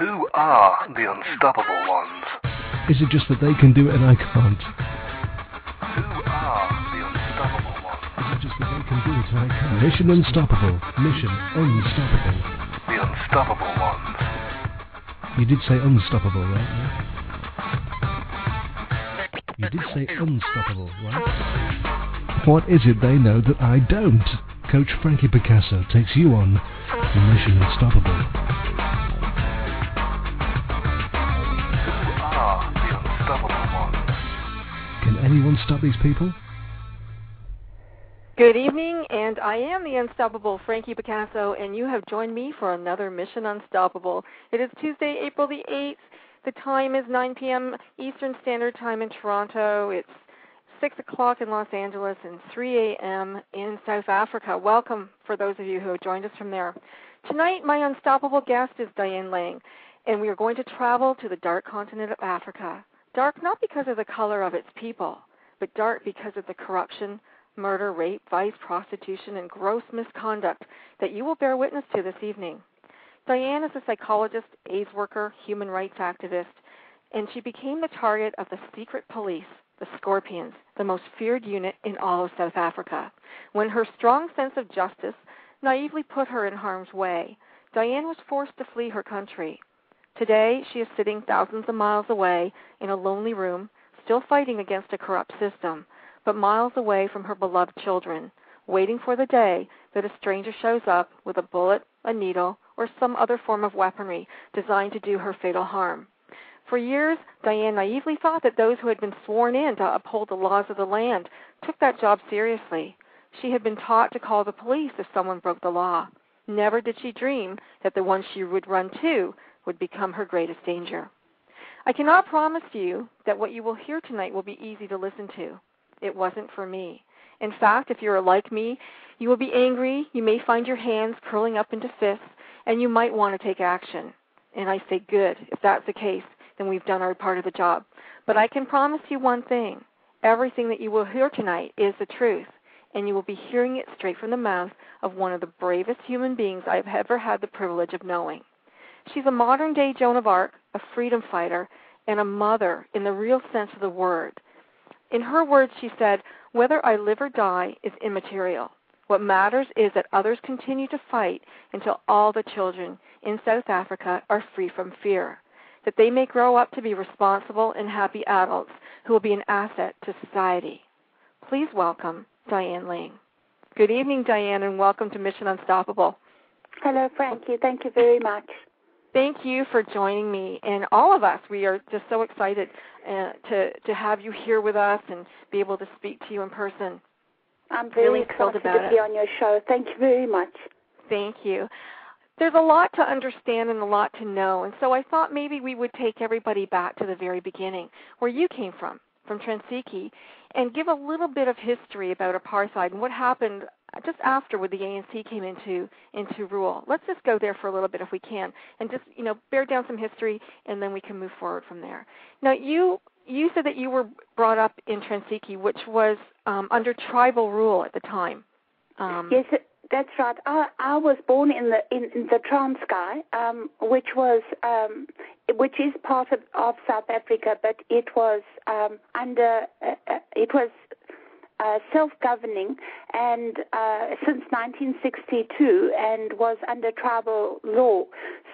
Who are the unstoppable ones? Is it just that they can do it and I can't? Who are the unstoppable ones? Is it just that they can do it and I can't? Mission Unstoppable. Mission Unstoppable. The unstoppable ones. You did say unstoppable, right? You did say unstoppable, right? What is it they know that I don't? Coach Frankie Picasso takes you on Mission Unstoppable. Anyone stop these people? Good evening, and I am the unstoppable Frankie Picasso, and you have joined me for another Mission Unstoppable. It is Tuesday, April the 8th. The time is 9 p.m. Eastern Standard Time in Toronto. It's 6 o'clock in Los Angeles and 3 a.m. in South Africa. Welcome for those of you who have joined us from there. Tonight, my unstoppable guest is Diane Lang, and we are going to travel to the dark continent of Africa. Dark not because of the color of its people, but dark because of the corruption, murder, rape, vice, prostitution, and gross misconduct that you will bear witness to this evening. Diane is a psychologist, AIDS worker, human rights activist, and she became the target of the secret police, the Scorpions, the most feared unit in all of South Africa. When her strong sense of justice naively put her in harm's way, Diane was forced to flee her country. Today, she is sitting thousands of miles away in a lonely room, still fighting against a corrupt system, but miles away from her beloved children, waiting for the day that a stranger shows up with a bullet, a needle, or some other form of weaponry designed to do her fatal harm. For years, Diane naively thought that those who had been sworn in to uphold the laws of the land took that job seriously. She had been taught to call the police if someone broke the law. Never did she dream that the one she would run to would become her greatest danger. I cannot promise you that what you will hear tonight will be easy to listen to. It wasn't for me. In fact, if you're like me, you will be angry, you may find your hands curling up into fists, and you might want to take action. And I say, good. If that's the case, then we've done our part of the job. But I can promise you one thing everything that you will hear tonight is the truth, and you will be hearing it straight from the mouth of one of the bravest human beings I've ever had the privilege of knowing. She's a modern day Joan of Arc, a freedom fighter, and a mother in the real sense of the word. In her words, she said, Whether I live or die is immaterial. What matters is that others continue to fight until all the children in South Africa are free from fear, that they may grow up to be responsible and happy adults who will be an asset to society. Please welcome Diane Lang. Good evening, Diane, and welcome to Mission Unstoppable. Hello, Frankie. Thank you very much. Thank you for joining me, and all of us. We are just so excited uh, to to have you here with us and be able to speak to you in person. I'm very Really thrilled excited about to it. be on your show. Thank you very much. Thank you. There's a lot to understand and a lot to know, and so I thought maybe we would take everybody back to the very beginning, where you came from, from Transiki, and give a little bit of history about apartheid and what happened just after when the ANC came into into rule. Let's just go there for a little bit if we can, and just you know bear down some history, and then we can move forward from there. Now you you said that you were brought up in Transiki, which was um, under tribal rule at the time. Um, Yes, that's right. I, I was born in the in, in the Transkei, um, which was um, which is part of, of South Africa, but it was um, under uh, uh, it was uh, self-governing and uh, since 1962 and was under tribal law.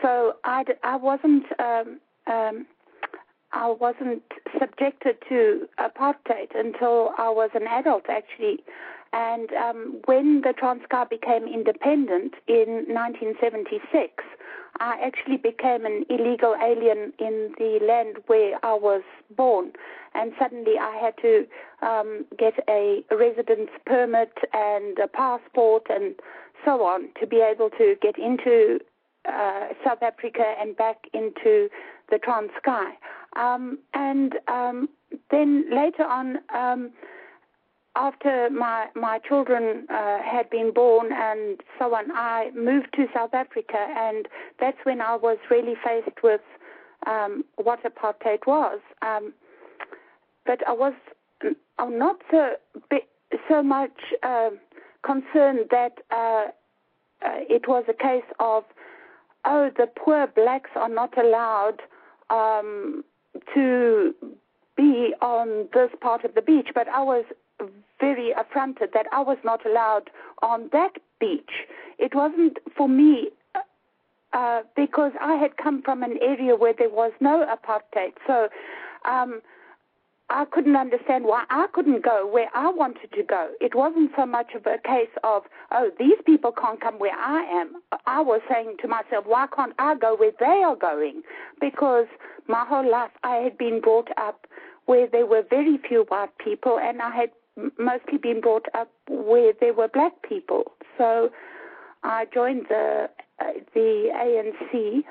So I, I wasn't um, um, I wasn't subjected to apartheid until I was an adult, actually. And um, when the Transkei became independent in 1976, I actually became an illegal alien in the land where I was born. And suddenly I had to um, get a residence permit and a passport and so on to be able to get into uh, South Africa and back into the Transkei. Um, and um, then later on, um, after my my children uh, had been born and so on, I moved to South Africa, and that's when I was really faced with um, what apartheid was. Um, but I was I'm not so so much uh, concerned that uh, uh, it was a case of oh, the poor blacks are not allowed um, to be on this part of the beach, but I was very affronted that I was not allowed on that beach. It wasn't for me uh, because I had come from an area where there was no apartheid. So um, I couldn't understand why I couldn't go where I wanted to go. It wasn't so much of a case of, oh, these people can't come where I am. I was saying to myself, why can't I go where they are going? Because my whole life I had been brought up where there were very few white people, and I had mostly been brought up where there were black people. So I joined the uh, the ANC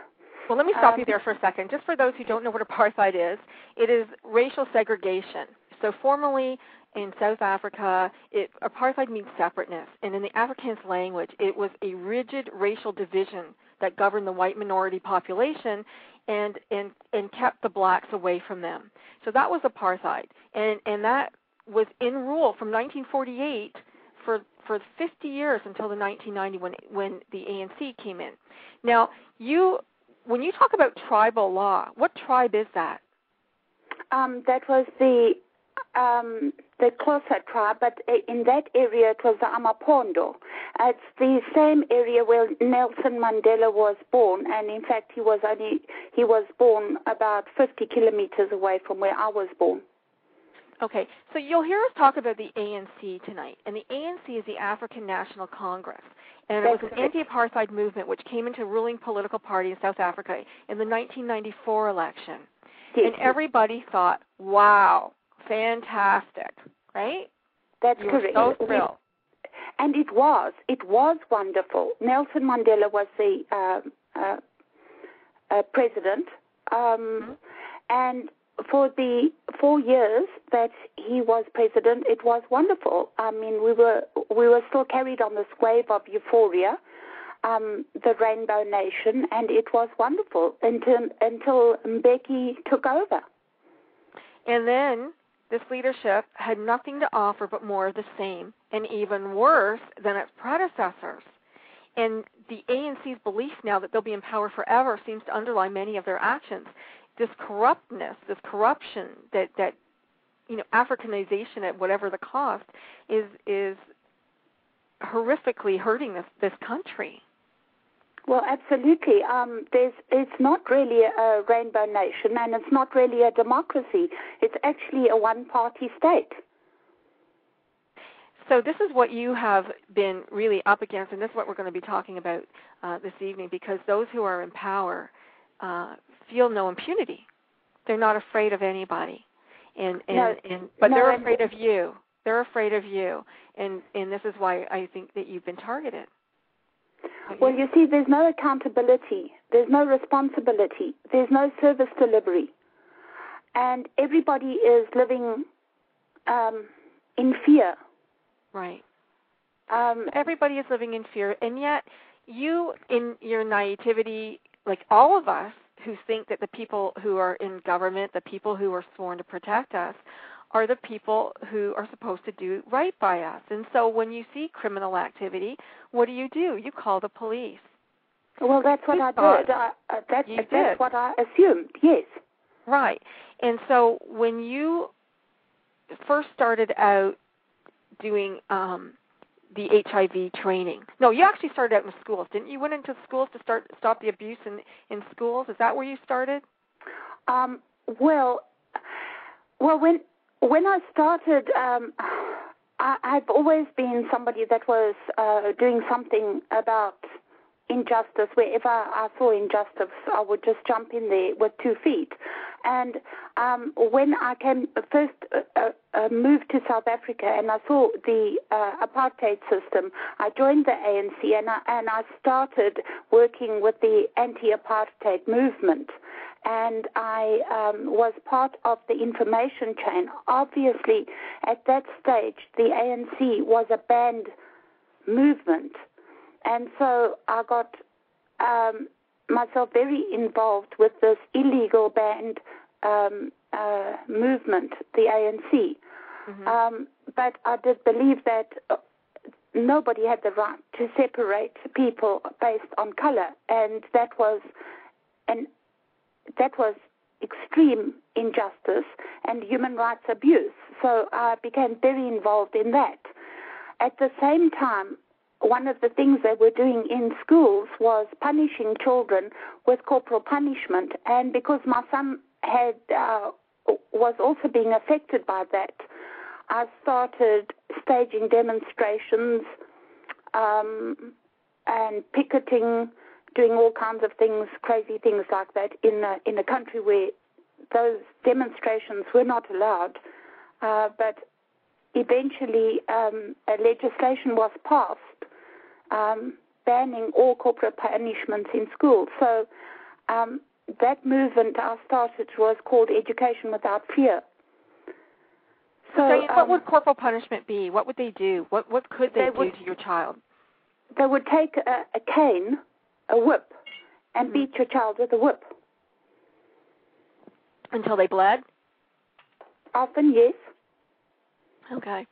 well, let me stop Um, you there for a second. Just for those who don't know what apartheid is, it is racial segregation. So, formerly in South Africa, it, apartheid means separateness, and in the Afrikaans language, it was a rigid racial division that governed the white minority population and and and kept the blacks away from them. So that was apartheid, and and that was in rule from 1948 for for 50 years until the 1990 when when the ANC came in. Now, you when you talk about tribal law, what tribe is that? Um, that was the um, the Xhosa tribe, but in that area it was the Amapondo. It's the same area where Nelson Mandela was born, and in fact he was only he was born about 50 kilometers away from where I was born. Okay, so you'll hear us talk about the ANC tonight, and the ANC is the African National Congress, and it was an anti-apartheid movement which came into ruling political party in South Africa in the 1994 election, Yes, and everybody thought, "Wow, fantastic!" Right? that's You were correct. so thrilled. And it was, it was wonderful. Nelson Mandela was the um uh, uh, president, um, and for the four years that he was president, it was wonderful. I mean, we were we were still carried on this wave of euphoria, um, the Rainbow Nation, and it was wonderful until until Mbeki took over. And then this leadership had nothing to offer but more of the same, and even worse than its predecessors. And the ANC's belief now that they'll be in power forever seems to underlie many of their actions. This corruptness, this corruption that that you know Africanization at whatever the cost is is horrifically hurting this this country. Well, absolutely. Um, there's, it's not really a rainbow nation, and it's not really a democracy. It's actually a one-party state. So this is what you have been really up against, and this is what we're going to be talking about uh, this evening. Because those who are in power uh, feel no impunity; they're not afraid of anybody, and and, No, and but no, they're afraid of you. They're afraid of you, and and this is why I think that you've been targeted. Well, you see, there's no accountability, there's no responsibility, there's no service delivery, and everybody is living um, in fear. right. Um, Everybody is living in fear, and yet you, in your naivety, like all of us who think that the people who are in government, the people who are sworn to protect us, are the people who are supposed to do right by us. And so when you see criminal activity, what do you do? You call the police. well, that's what I did. I, uh, that, that's did. what I assumed. Yes. Right. And so when you first started out doing um the HIV training. No, you actually started out in schools, didn't you? You went into schools to start stop the abuse in in schools. Is that where you started? Um, well, well, when when I started, um, I, I've always been somebody that was uh, doing something about injustice. Wherever I saw injustice, I would just jump in there with two feet. And um, when I came first uh, uh, uh, moved to South Africa and I saw the uh, apartheid system, I joined the ANC and I, and I started working with the anti-apartheid movement and I um, was part of the information chain. Obviously, at that stage, the ANC was a banned movement, and so I got um, myself very involved with this illegal banned um, uh, movement, the ANC. Mhm. Um, but I did believe that uh, nobody had the right to separate people based on color, and that was an that was extreme injustice and human rights abuse. So I became very involved in that. At the same time, one of the things they were doing in schools was punishing children with corporal punishment, and because my son had uh, was also being affected by that, I started staging demonstrations um, and picketing, doing all kinds of things, crazy things like that, in a, in a country where those demonstrations were not allowed. Uh, but eventually, um, a legislation was passed um, banning all corporal punishments in schools. So um, that movement I started was called Education Without Fear. So, um, what would corporal punishment be? What would they do? What what could they, They do would- to your child? they would take a, a cane, a whip, and Mhm. beat your child with a whip. Until they bled? Often, yes. Okay.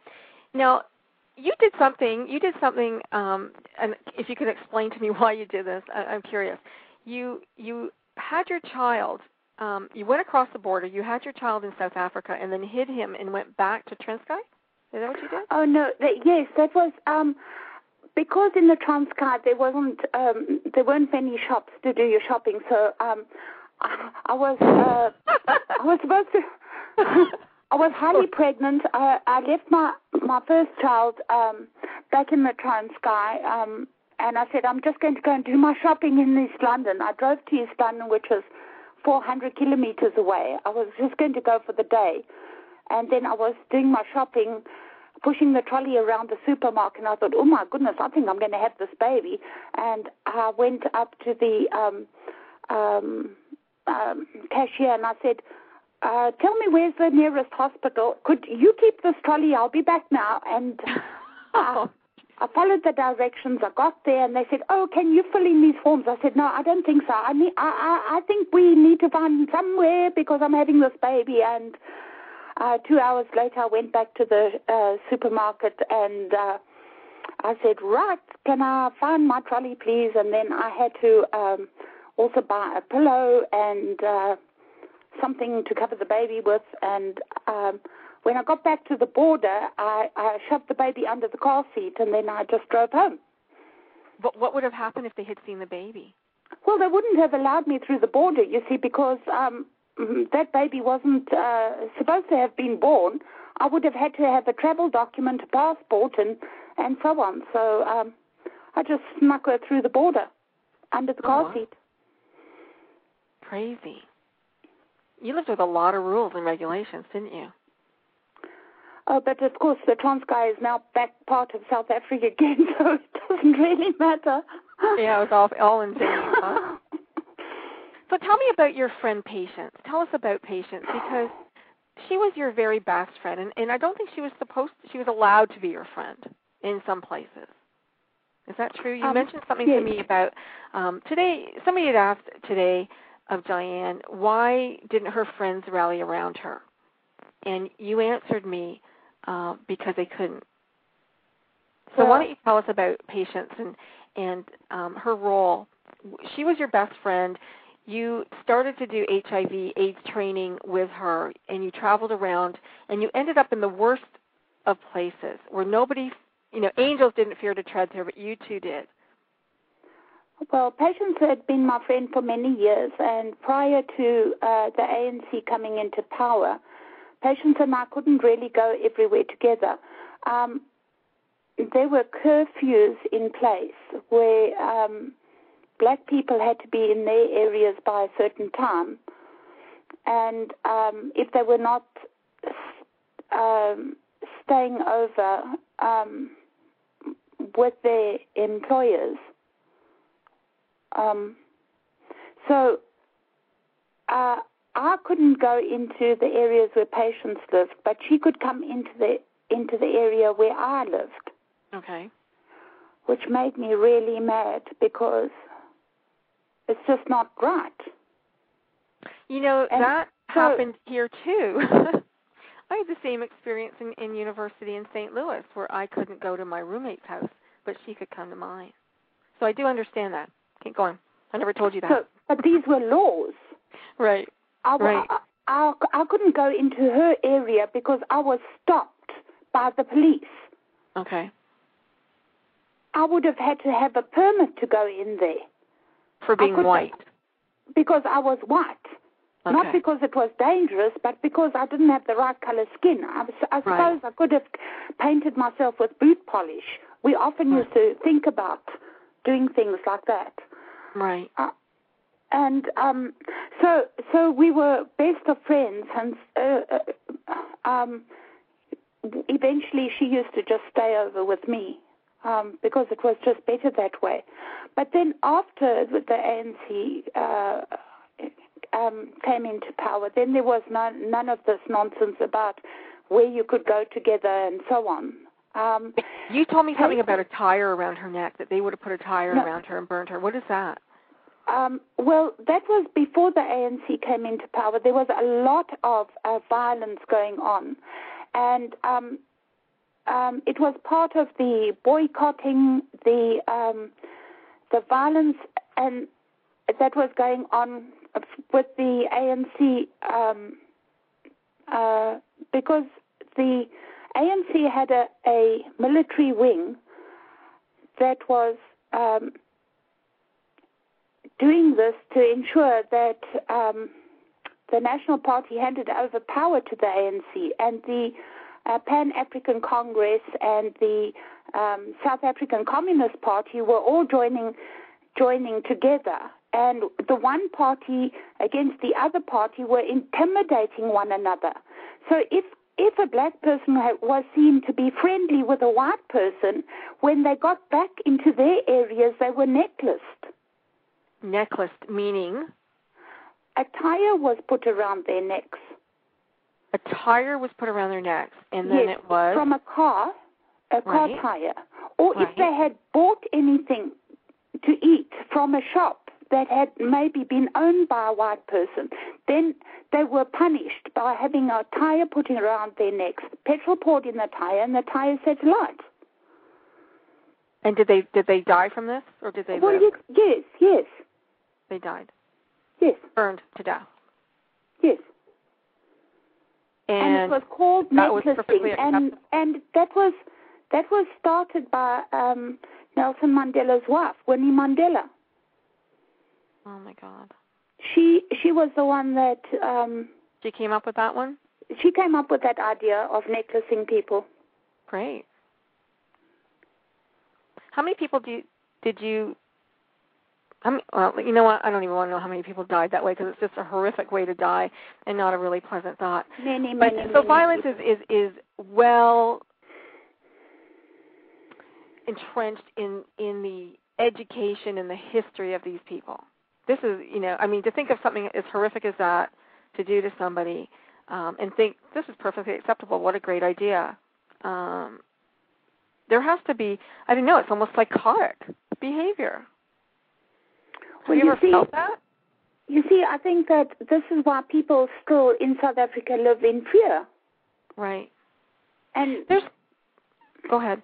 Now, you did something. You did something. Um, and if you can explain to me why you did this, I, I'm curious. You you had your child. Um, you went across the border. You had your child in South Africa, and then hid him and went back to Transkei. Is that what you did? Oh no, that, yes, that was um, because in the Transkei there wasn't um, there weren't many shops to do your shopping, so um, I, I was uh, I was supposed to. I was highly pregnant. I, I left my my first child um, back in the Transkei, um, and I said I'm just going to go and do my shopping in East London. I drove to East London, which was 400 kilometers away. I was just going to go for the day, and then I was doing my shopping, pushing the trolley around the supermarket, and I thought, oh my goodness, I think I'm going to have this baby. And I went up to the um, um, um, cashier and I said, uh, tell me where's the nearest hospital. Could you keep this trolley? I'll be back now. And Oh, I followed the directions. I got there, and they said, "Oh, can you fill in these forms?" I said, "No, I don't think so. I need, I, I, I think we need to find somewhere because I'm having this baby." And uh, two hours later, I went back to the uh, supermarket and uh, I said, "Right, can I find my trolley, please?" And then I had to um, also buy a pillow and uh, something to cover the baby with, and um, when I got back to the border, I, I shoved the baby under the car seat and then I just drove home. But what would have happened if they had seen the baby? Well, they wouldn't have allowed me through the border, you see, because um, that baby wasn't uh, supposed to have been born. I would have had to have a travel document, a passport, and, and so on. So um, I just snuck her through the border under the Oh, car wow. seat. Crazy. You lived with a lot of rules and regulations, didn't you? Oh, but of course, the Transkei is now back part of South Africa again, so it doesn't really matter. Yeah, it was all all insane. Huh? So tell me about your friend Patience. Tell us about Patience because she was your very best friend, and, and I don't think she was supposed. she was allowed to be your friend in some places. Is that true? You Um, mentioned something yes. to me about um, today. Somebody had asked today of Diane why didn't her friends rally around her, and you answered me uh, because they couldn't. So why don't you tell us about Patience and and um, her role? She was your best friend. You started to do HIV/AIDS training with her, and you traveled around, and you ended up in the worst of places where nobody, you know, angels didn't fear to tread there, but you two did. Well, Patience had been my friend for many years, and prior to uh, the ANC coming into power, Patience and I couldn't really go everywhere together. Um, there were curfews in place where um, black people had to be in their areas by a certain time, and um, if they were not um, staying over um, with their employers, um, so uh, I couldn't go into the areas where Patience lived, but she could come into the into the area where I lived, Okay. which made me really mad because it's just not right. You know And that so- happened here too. I had the same experience in, in university in St. Louis where I couldn't go to my roommate's house, but she could come to mine. So I do understand that. Keep going. I never told you that. So, but these were laws. right. I, Right. I, I, I couldn't go into her area because I was stopped by the police. Okay. I would have had to have a permit to go in there For being white. because I was white. Okay. Not because it was dangerous, but because I didn't have the right color skin. I, I suppose Right. I could have painted myself with boot polish. We often Right. used to think about doing things like that. Right. and um, so so we were best of friends, and uh, uh, um, eventually she used to just stay over with me um, because it was just better that way. But then after the ANC uh, um, came into power, then there was none, none of this nonsense about where you could go together and so on. Um, You told me something about a tire around her neck that they would have put a tire No. around her and burned her. What is that? Um, well, that was before the ANC came into power. There was a lot of uh, violence going on, and um, um, it was part of the boycotting, the um, the violence, and that was going on with the ANC um, uh, because the ANC had a, a military wing that was. Um, doing this to ensure that um, the National Party handed over power to the ANC and the uh, Pan African Congress and the um, South African Communist Party were all joining joining together. And the one party against the other party were intimidating one another. So if if a black person was seen to be friendly with a white person, when they got back into their areas, they were necklaced. Necklace, meaning A tire was put around their necks. a tire was put around their necks, and then yes, it was from a car, a car Right. tire. Or Right. if they had bought anything to eat from a shop that had maybe been owned by a white person, then they were punished by having a tire put around their necks, petrol poured in the tire, and the tire set alight. And did they did they die from this, or did they well, live? yes, yes, They died, yes, burned to death, yes. and, and, it was called that was necklacing, and and that was that was started by um, Nelson Mandela's wife, Winnie Mandela. oh my God, She she was the one that um, she came up with that one. she came up with that idea of necklacing people. Great. How many people do you, did you? Many, well, you know what? I don't even want to know how many people died that way because it's just a horrific way to die and not a really pleasant thought. Many, But many, so many violence people. is, is is well entrenched in in the education and the history of these people. This is, you know, I mean, to think of something as horrific as that to do to somebody, um, and think this is perfectly acceptable. What a great idea. Um, there has to be, I don't know, it's almost psychotic behavior. Well, you you see-? You see, I think that this is why people still in South Africa live in fear. Right. And There's. Go ahead.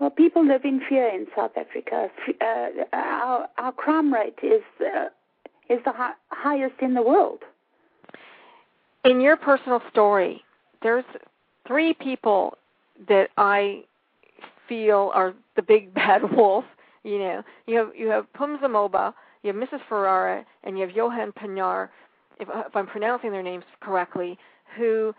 well, people live in fear in South Africa. Uh, our our crime rate is uh, is the hi- highest in the world. in your personal story, there's three people that I feel are the big bad wolf. You know, you have you have Pumza Moba, you have Mrs. Ferrara, and you have Johan Pinar, if, if I'm pronouncing their names correctly, who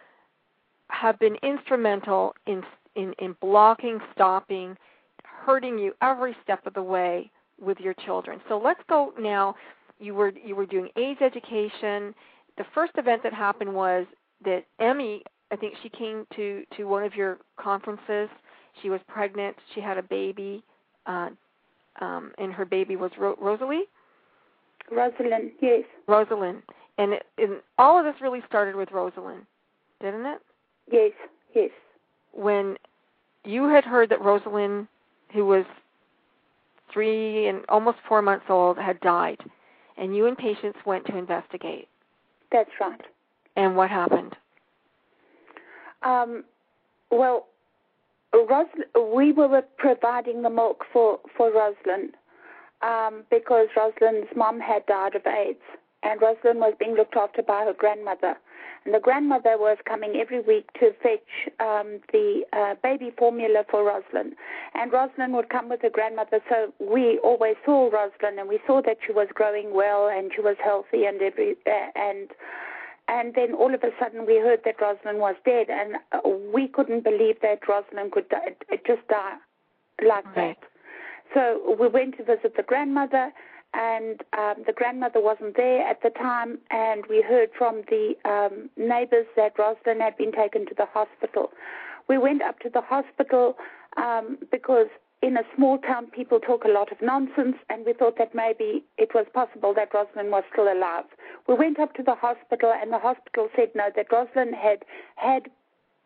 have been instrumental in in in blocking, stopping, hurting you every step of the way with your children. So let's go now. You were you were doing AIDS education the first event that happened was that Emmy, I think she came to to one of your conferences. She was pregnant. She had a baby, uh, um, and her baby was Ro- Rosalie, Rosalind, yes, Rosalind, and, it, and all of this really started with Rosalind, didn't it? yes, yes. When you had heard that Rosalind, who was three and almost four months old, had died, and you and Patience went to investigate. That's right. And what happened? Um, well, We were providing the milk for for Rosalind um, because Rosalind's mom had died of AIDS, and Rosalind was being looked after by her grandmother. And the grandmother was coming every week to fetch um, the uh, baby formula for Rosalind. And Rosalind would come with her grandmother, so we always saw Rosalind, and we saw that she was growing well and she was healthy and every uh, and and then all of a sudden we heard that Rosalind was dead, and uh, we couldn't believe that Rosalind could die, just die like Right. that. So we went to visit the grandmother, and um, the grandmother wasn't there at the time, and we heard from the um, neighbors that Rosalind had been taken to the hospital. We went up to the hospital um, because in a small town people talk a lot of nonsense, and we thought that maybe it was possible that Rosalind was still alive. We went up to the hospital, and the hospital said no, that Rosalind had had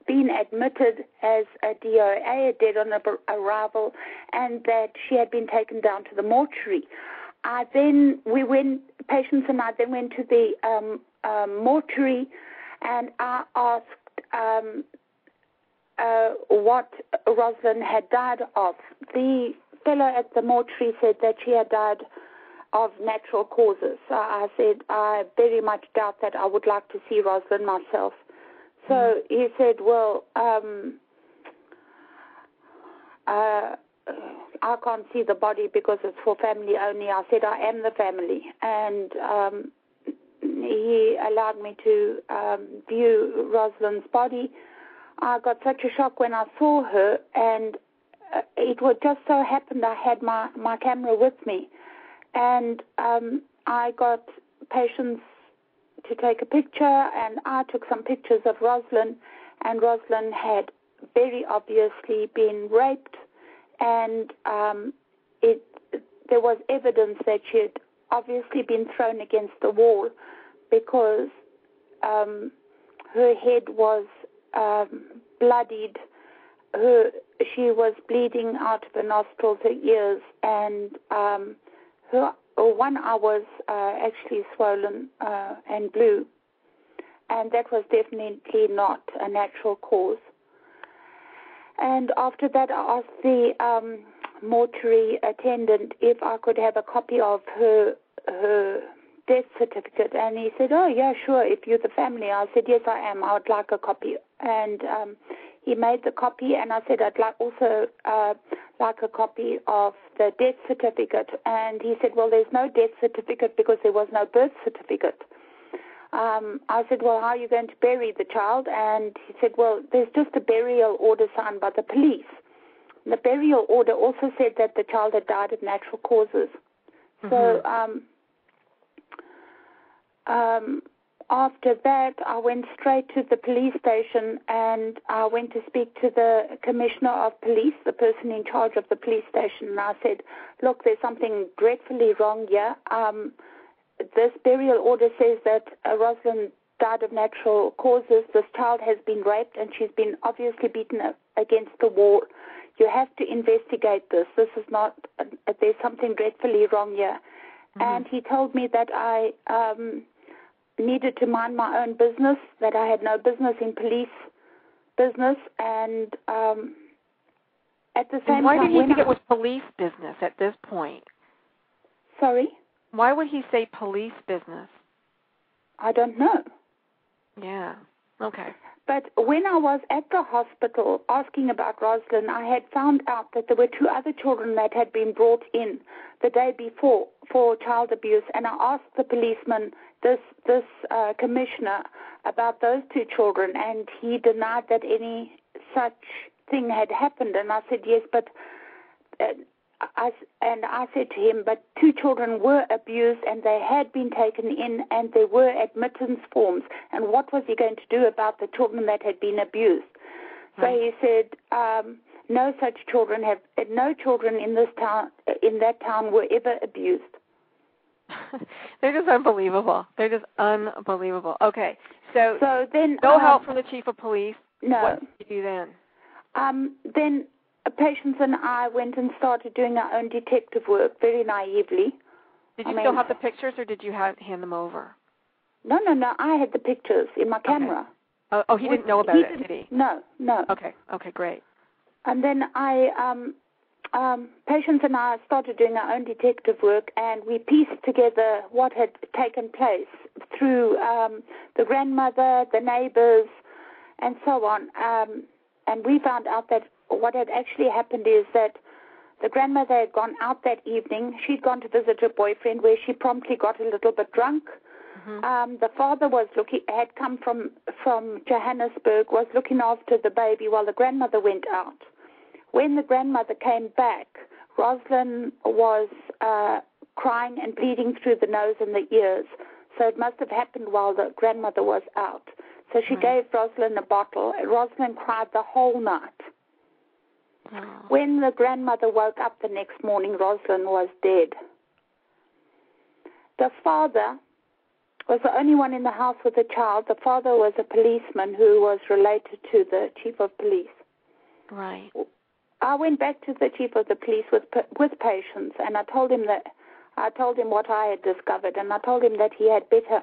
been admitted as a DOA, a dead on arrival, and that she had been taken down to the mortuary. I then we went, Patience and I then went to the um, um, mortuary, and I asked um, uh, what Rosalind had died of. The fellow at the mortuary said that she had died of natural causes. So I said I very much doubt that. I would like to see Rosalind myself. So he said, well, um, uh, I can't see the body because it's for family only. I said, I am the family. And um, he allowed me to um, view Rosalind's body. I got such a shock when I saw her, and uh, it just so happened I had my, my camera with me. And um, I got Patience to take a picture, and I took some pictures of Rosalind, and Rosalind had very obviously been raped, and um, it there was evidence that she had obviously been thrown against the wall because um, her head was um, bloodied. Her she was bleeding out of her nostrils, her ears, and um, her one eye was uh, actually swollen uh, and blue, and that was definitely not a natural cause. And after that, I asked the um, mortuary attendant if I could have a copy of her her death certificate, and he said, "Oh yeah, sure. If you're the family." I said, "Yes, I am. I would like a copy." And um, he made the copy, and I said, "I'd like also uh, like a copy of the death certificate." And he said, "Well, there's no death certificate because there was no birth certificate." Um, I said, "Well, how are you going to bury the child?" And he said, "Well, there's just a burial order signed by the police." The burial order also said that the child had died of natural causes. So um, um, after that, I went straight to the police station and I went to speak to the commissioner of police, the person in charge of the police station. And I said, Look, there's something dreadfully wrong here. Um, this burial order says that uh, Rosalind died of natural causes. This child has been raped and she's been obviously beaten against the wall. You have to investigate this. This is not, uh, there's something dreadfully wrong here. And he told me that I um, needed to mind my own business, that I had no business in police business, and um, at the same And why time, did he think I- it was police business at this point? sorry, Why would he say police business? I don't know. Yeah. Okay. But when I was at the hospital asking about Rosalind, I had found out that there were two other children that had been brought in the day before for child abuse, and I asked the policeman, this this uh, commissioner, about those two children, and he denied that any such thing had happened. And I said, yes, but. Uh, I, and I said to him, but two children were abused and they had been taken in and there were admittance forms. And what was he going to do about the children that had been abused? So Right. he said, um, no such children have, no children in this town, in that town were ever abused. They're just unbelievable. They're just unbelievable. Okay. So, So then, no um, help from the chief of police. No. What did you do then? Um, then uh, Patience and I went and started doing our own detective work very naively. Did I you still mean- have the pictures, or did you ha hand them over? No, no, no. I had the pictures in my camera. Oh, oh he didn't know about he it, did he? No, no. Okay, okay, great. And then I, um, um, Patience and I started doing our own detective work, and we pieced together what had taken place through um, the grandmother, the neighbors, and so on. Um, and we found out that what had actually happened is that the grandmother had gone out that evening. She'd gone to visit her boyfriend, where she promptly got a little bit drunk. Mhm. Um, the father was looking had come from from Johannesburg, was looking after the baby while the grandmother went out. When the grandmother came back, Rosalind was uh, crying and bleeding through the nose and the ears. So it must have happened while the grandmother was out. So she Right. gave Rosalind a bottle. Rosalind cried the whole night. Oh. When the grandmother woke up the next morning, Rosalind was dead. The father was the only one in the house with the child. The father was a policeman who was related to the chief of police. Right. I went back to the chief of the police with with Patience, and I told him that I told him what I had discovered, and I told him that he had better.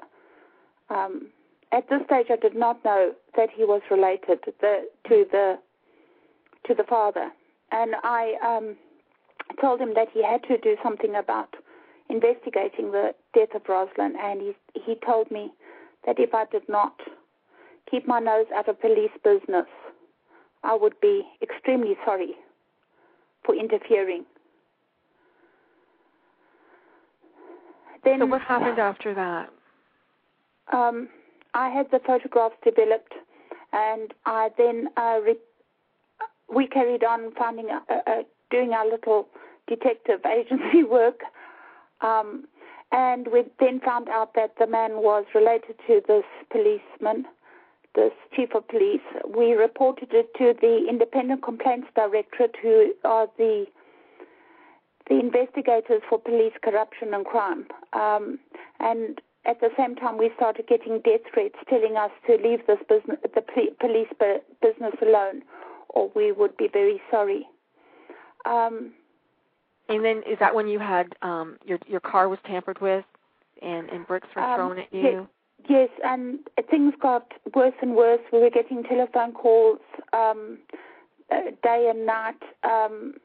Um, at this stage, I did not know that he was related to the to the to the father, and I um, told him that he had to do something about investigating the death of Rosalind, and he he told me that if I did not keep my nose out of police business, I would be extremely sorry for interfering. Then So what happened after that? um, I had the photographs developed, and I then uh, re- we carried on finding uh, uh, doing our little detective agency work, um, and we then found out that the man was related to this policeman, this chief of police. We reported it to the Independent Complaints Directorate, who are the the investigators for police corruption and crime. Um, and at the same time, we started getting death threats telling us to leave this business, the police business alone, or we would be very sorry. Um, And then is that when you had um your your car was tampered with and and bricks were Um, thrown at you? Yes, and things got worse and worse. We were getting telephone calls um, uh, day and night. Um,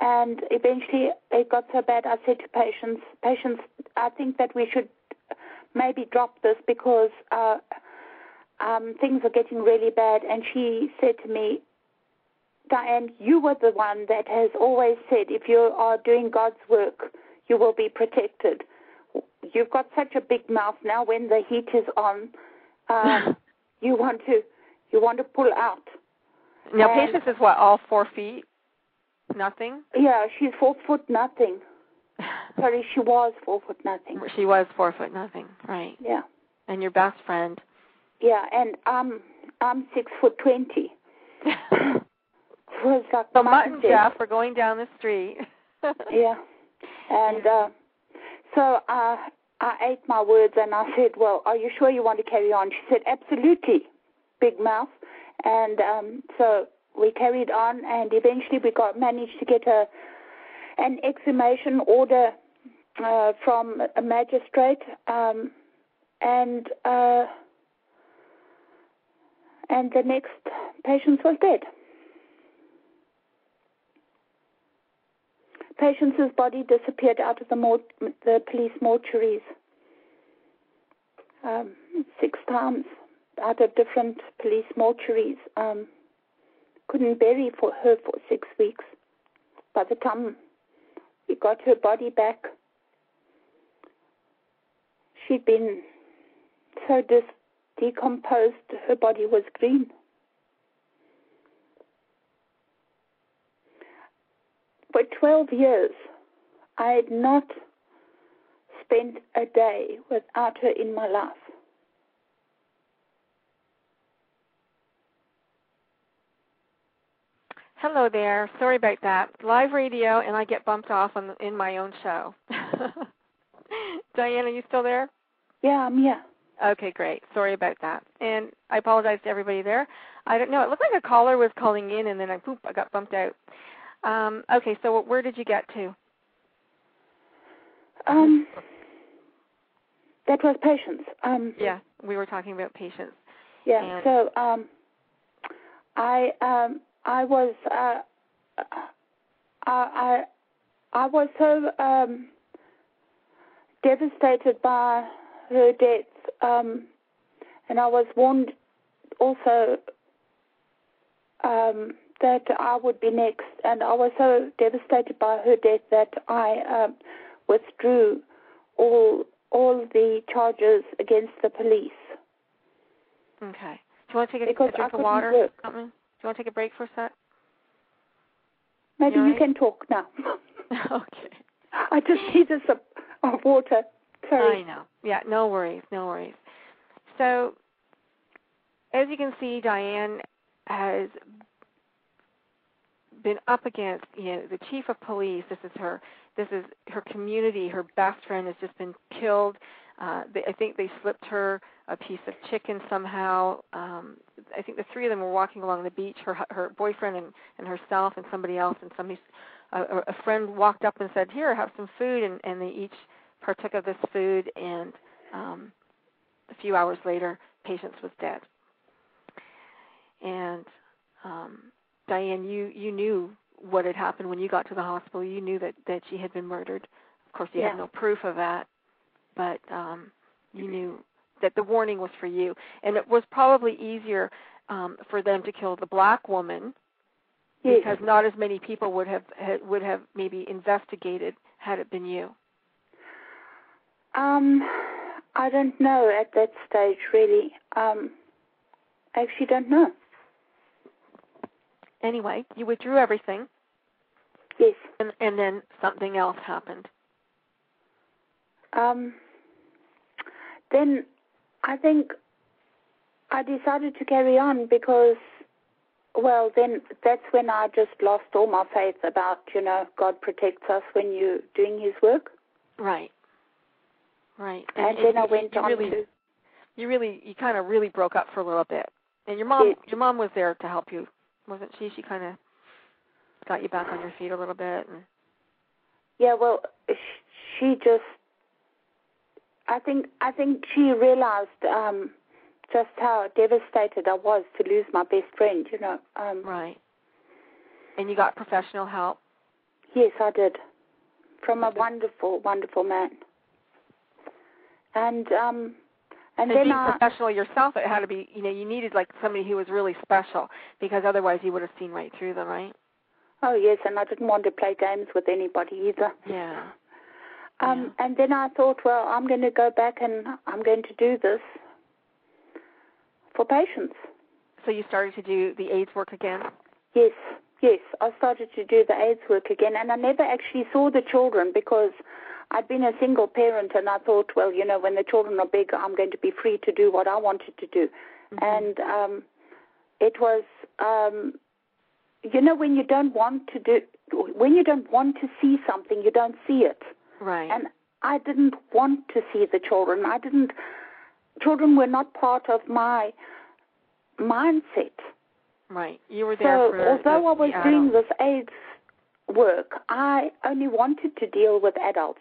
and eventually it got so bad I said to Patience, Patience, I think that we should maybe drop this because uh, um, things are getting really bad. And she said to me, Diane, you were the one that has always said if you are doing God's work, you will be protected. You've got such a big mouth now. When the heat is on, um, you want to you want to pull out. now and- Patience is what all four feet, nothing. Yeah, she's four foot nothing. Sorry, she was four foot nothing. she was four foot nothing, right? Yeah, And your best friend. yeah, and I'm I'm six foot twenty. was like So Mutt and. Jeff were going down the street. Yeah, and uh, so I I ate my words and I said, "Well, are you sure you want to carry on?" She said, "Absolutely, big mouth." And um, so we carried on, and eventually we got managed to get a an exhumation order uh, from a magistrate, um, and uh, and the next patient was dead. Patience's body disappeared out of the, the police mortuaries um, six times out of different police mortuaries. Um, couldn't bury for her for six weeks. By the time we got her body back, she'd been so dis- decomposed, her body was green. For 12 years, I had not spent a day without her in my life. Hello there. Sorry about that. Live radio, and I get bumped off on in my own show. Diane, are you still there? Yeah, I'm here. Okay, great. Sorry about that. And I apologize to everybody there. I don't know. It looked like a caller was calling in, and then I poop, I got bumped out. Um, okay, so where did you get to? Um, that was Patience. Um, Yeah, we were talking about Patience. Yeah. And- So um, I um, I was uh, I I I was so um, devastated by her death, um, and I was warned also um, that I would be next, and I was so devastated by her death that I um, withdrew all all the charges against the police. Okay. Do you want to take a, Because a drink I of water? work. Something? Do you want to take a break for a sec? Maybe You you can talk now. okay. I just need a sip of water. Sorry. I know. Yeah, no worries, no worries. So, as you can see, Diane has been up against, you know, the chief of police. This is her. This is her community. Her best friend has just been killed. Uh, they, I think they slipped her a piece of chicken somehow. Um, I think the three of them were walking along the beach. Her her boyfriend and and herself and somebody else and somebody a, a friend walked up and said, "Here, have some food," and and they each partook of this food, and um, a few hours later, Patience was dead. And um, Diane, you you knew what had happened when you got to the hospital. You knew that that she had been murdered. Of course, you Yeah. had no proof of that, but um, you knew that the warning was for you, and it was probably easier um, for them to kill the black woman because not as many people would have had, would have maybe investigated had it been you. Um, I don't know at that stage really. Um, I actually don't know. Anyway, you withdrew everything, Yes. and and then something else happened. Um, then I think I decided to carry on because, well, then that's when I just lost all my faith about, you know, God protects us when you're doing His work. Right. Right. And, then I you- went you on really, to, You really, you kind of really broke up for a little bit, and your mom, Yes. your mom was there to help you, wasn't she? She kind of got you back on your feet a little bit, and yeah, well, she just, I think, I think she realized um, just how devastated I was to lose my best friend. You know. Um, right. And you got professional help. Yes, I did. From a wonderful, wonderful man. And um and then being I professional yourself, it had to be, you know, you needed like somebody who was really special because otherwise you would have seen right through them, right? oh yes, and I didn't want to play games with anybody either. Yeah. Um and then I thought, well, I'm going to go back and I'm going to do this for Patience. So you started to do the AIDS work again. Yes, yes. I started to do the AIDS work again, and I never actually saw the children because I'd been a single parent, and I thought, well, you know, when the children are big, I'm going to be free to do what I wanted to do. And um, it was, um, you know, when you don't want to do, when you don't want to see something, you don't see it. Right. And I didn't want to see the children. I didn't. Children were not part of my mindset. right. You were there So for although I was doing adults. this AIDS work, I only wanted to deal with adults.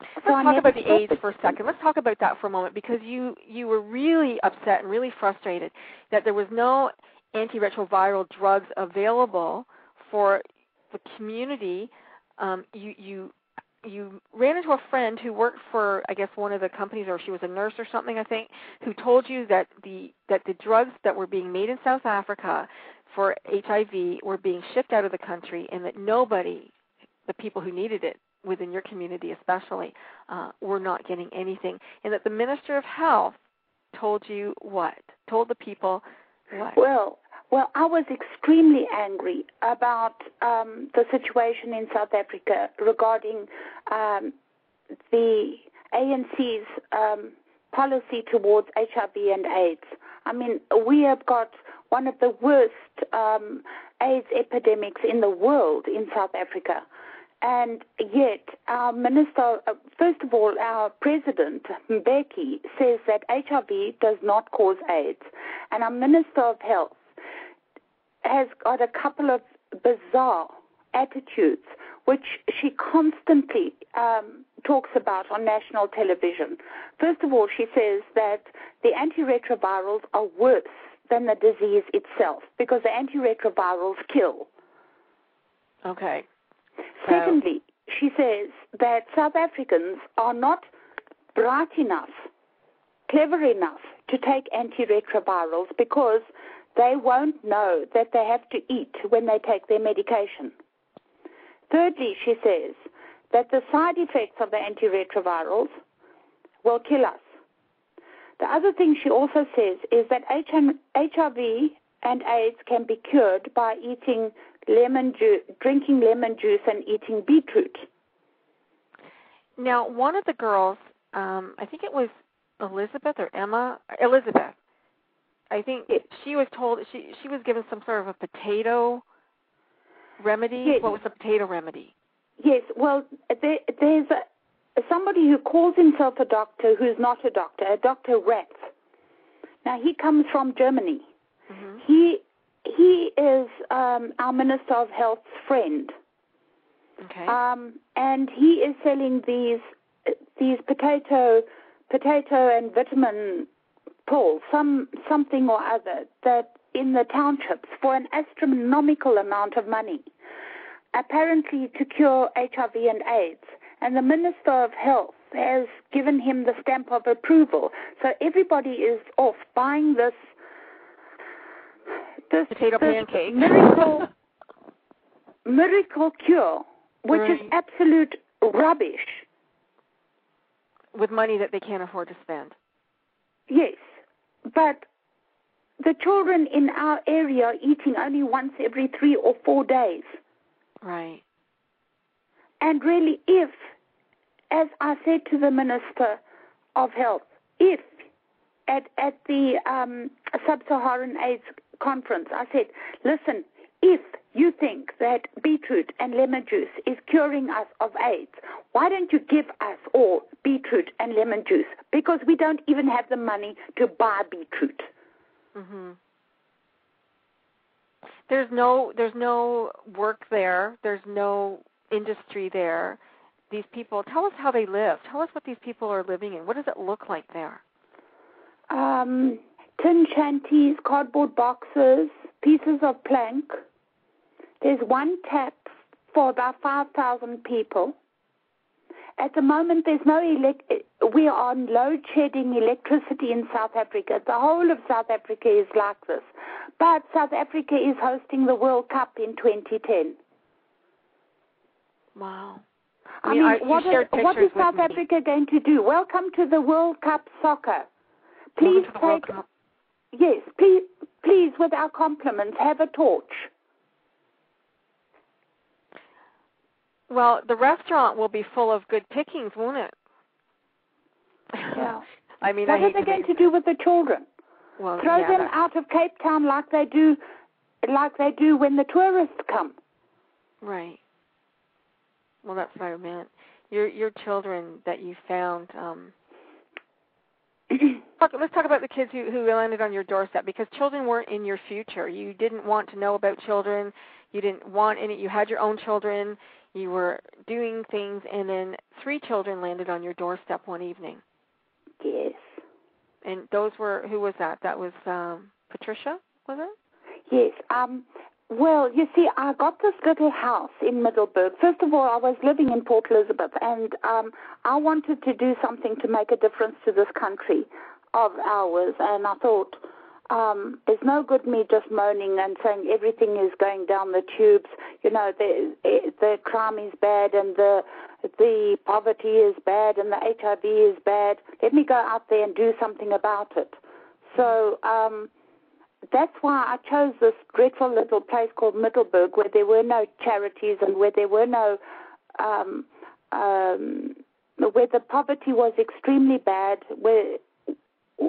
Let's talk about the AIDS for a second. Let's talk about that for a moment because you you were really upset and really frustrated that there was no antiretroviral drugs available for the community. Um, you you you ran into a friend who worked for I guess one of the companies or she was a nurse or something I think who told you that the that the drugs that were being made in South Africa for HIV were being shipped out of the country and that nobody the people who needed it within your community especially uh, were not getting anything and that the minister of health told you what told the people what Well, well, I was extremely angry about um, the situation in South Africa regarding um, the ANC's um, policy towards HIV and AIDS. I mean, we have got one of the worst um, AIDS epidemics in the world in South Africa. And yet, our minister, uh, first of all, our president, Mbeki, says that HIV does not cause AIDS. And our minister of health has got a couple of bizarre attitudes, which she constantly um, talks about on national television. First of all, she says that the antiretrovirals are worse than the disease itself because the antiretrovirals kill. Okay. Secondly, she says that South Africans are not bright enough, clever enough to take antiretrovirals because they won't know that they have to eat when they take their medication. Thirdly, she says that the side effects of the antiretrovirals will kill us. The other thing she also says is that HIV and AIDS can be cured by eating lemon juice, drinking lemon juice, and eating beetroot. now, one of the girls, um, I think it was Elizabeth or Emma, Elizabeth. I think Yes. she was told she she was given some sort of a potato remedy. Yes. What was the potato remedy? Yes, well, there, there's a, somebody who calls himself a doctor who's not a doctor, a Dr. Rath. Now, he comes from Germany. hmm He he is um, our Minister of Health's friend, Okay. um, and he is selling these these potato potato and vitamin pills, some something or other, that in the townships for an astronomical amount of money, apparently to cure HIV and AIDS. And the Minister of Health has given him the stamp of approval. So everybody is off buying this this, Potato this pancake. miracle miracle cure, which is absolute rubbish. With money that they can't afford to spend. Yes, but the children in our area are eating only once every three or four days. Right. And really, if, as I said to the Minister of Health, if at, at the um, Sub Saharan AIDS conference, I said, listen, if you think that beetroot and lemon juice is curing us of AIDS, why don't you give us all beetroot and lemon juice? Because we don't even have the money to buy beetroot. Mhm. There's no there's no work there. There's no industry there. These people tell us how they live. Tell us what these people are living in. What does it look like there? um, tin shanties, cardboard boxes, pieces of plank. There's one tap for about 5,000 people. At the moment, there's no we are on load shedding electricity in South Africa. The whole of South Africa is like this. But South Africa is hosting the World Cup in 2010. Wow. I mean, mean, I- you what is, pictures is South me. Africa going to do? Welcome to the World Cup soccer. Please take. Yes, please, please, with our compliments, have a torch. Well, the restaurant will be full of good pickings, won't it? Yeah. I mean, what I are they to going make- to do with the children? well, Throw yeah, them that- out of Cape Town like they do, like they do when the tourists come. Right. Well, that's what I meant. Your your children that you found. Um, talk, let's talk about the kids who who landed on your doorstep because children weren't in your future. You didn't want to know about children. You didn't want any. You had your own children. You were doing things, and then three children landed on your doorstep one evening. yes, And those were who was that? That was um, Patricia, was it? yes. Um, well, you see, I got this little house in Middelburg. First of all, I was living in Port Elizabeth, and um, I wanted to do something to make a difference to this country of ours. And I thought, um, it's no good me just moaning and saying everything is going down the tubes. You know, the the crime is bad and the the poverty is bad and the HIV is bad. Let me go out there and do something about it. So um, that's why I chose this dreadful little place called Middelburg, where there were no charities and where there were no um, um, where the poverty was extremely bad, where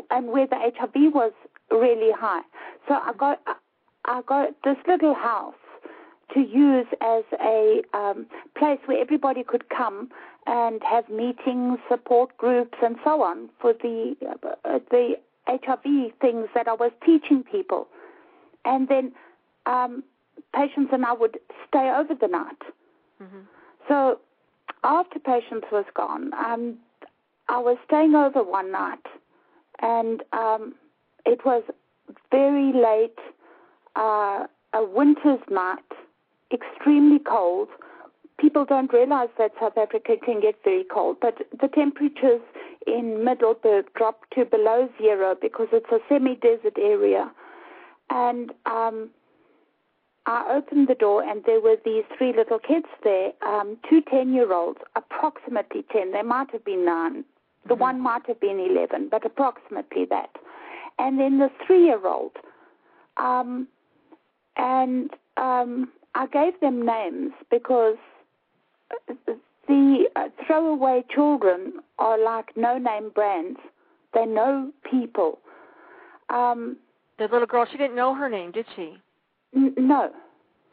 and where the HIV was really high. So I got I got this little house to use as a um, place where everybody could come and have meetings, support groups, and so on for the uh, the HIV things that I was teaching people, and then um, Patience and I would stay over the night. hmm So after Patience was gone, um, I was staying over one night, and um, it was very late, uh, a winter's night, extremely cold. People don't realize that South Africa can get very cold, but the temperatures in Middelburg dropped to below zero because it's a semi-desert area. And um, I opened the door, and there were these three little kids there, um, two 10 year olds, approximately 10. They might have been 9. The Mm-hmm. one might have been 11, but approximately that. And then the three year old. Um, and um, I gave them names because the uh, throwaway children are like no name brands, they know people. Um, The little girl, she didn't know her name, did she? n- no.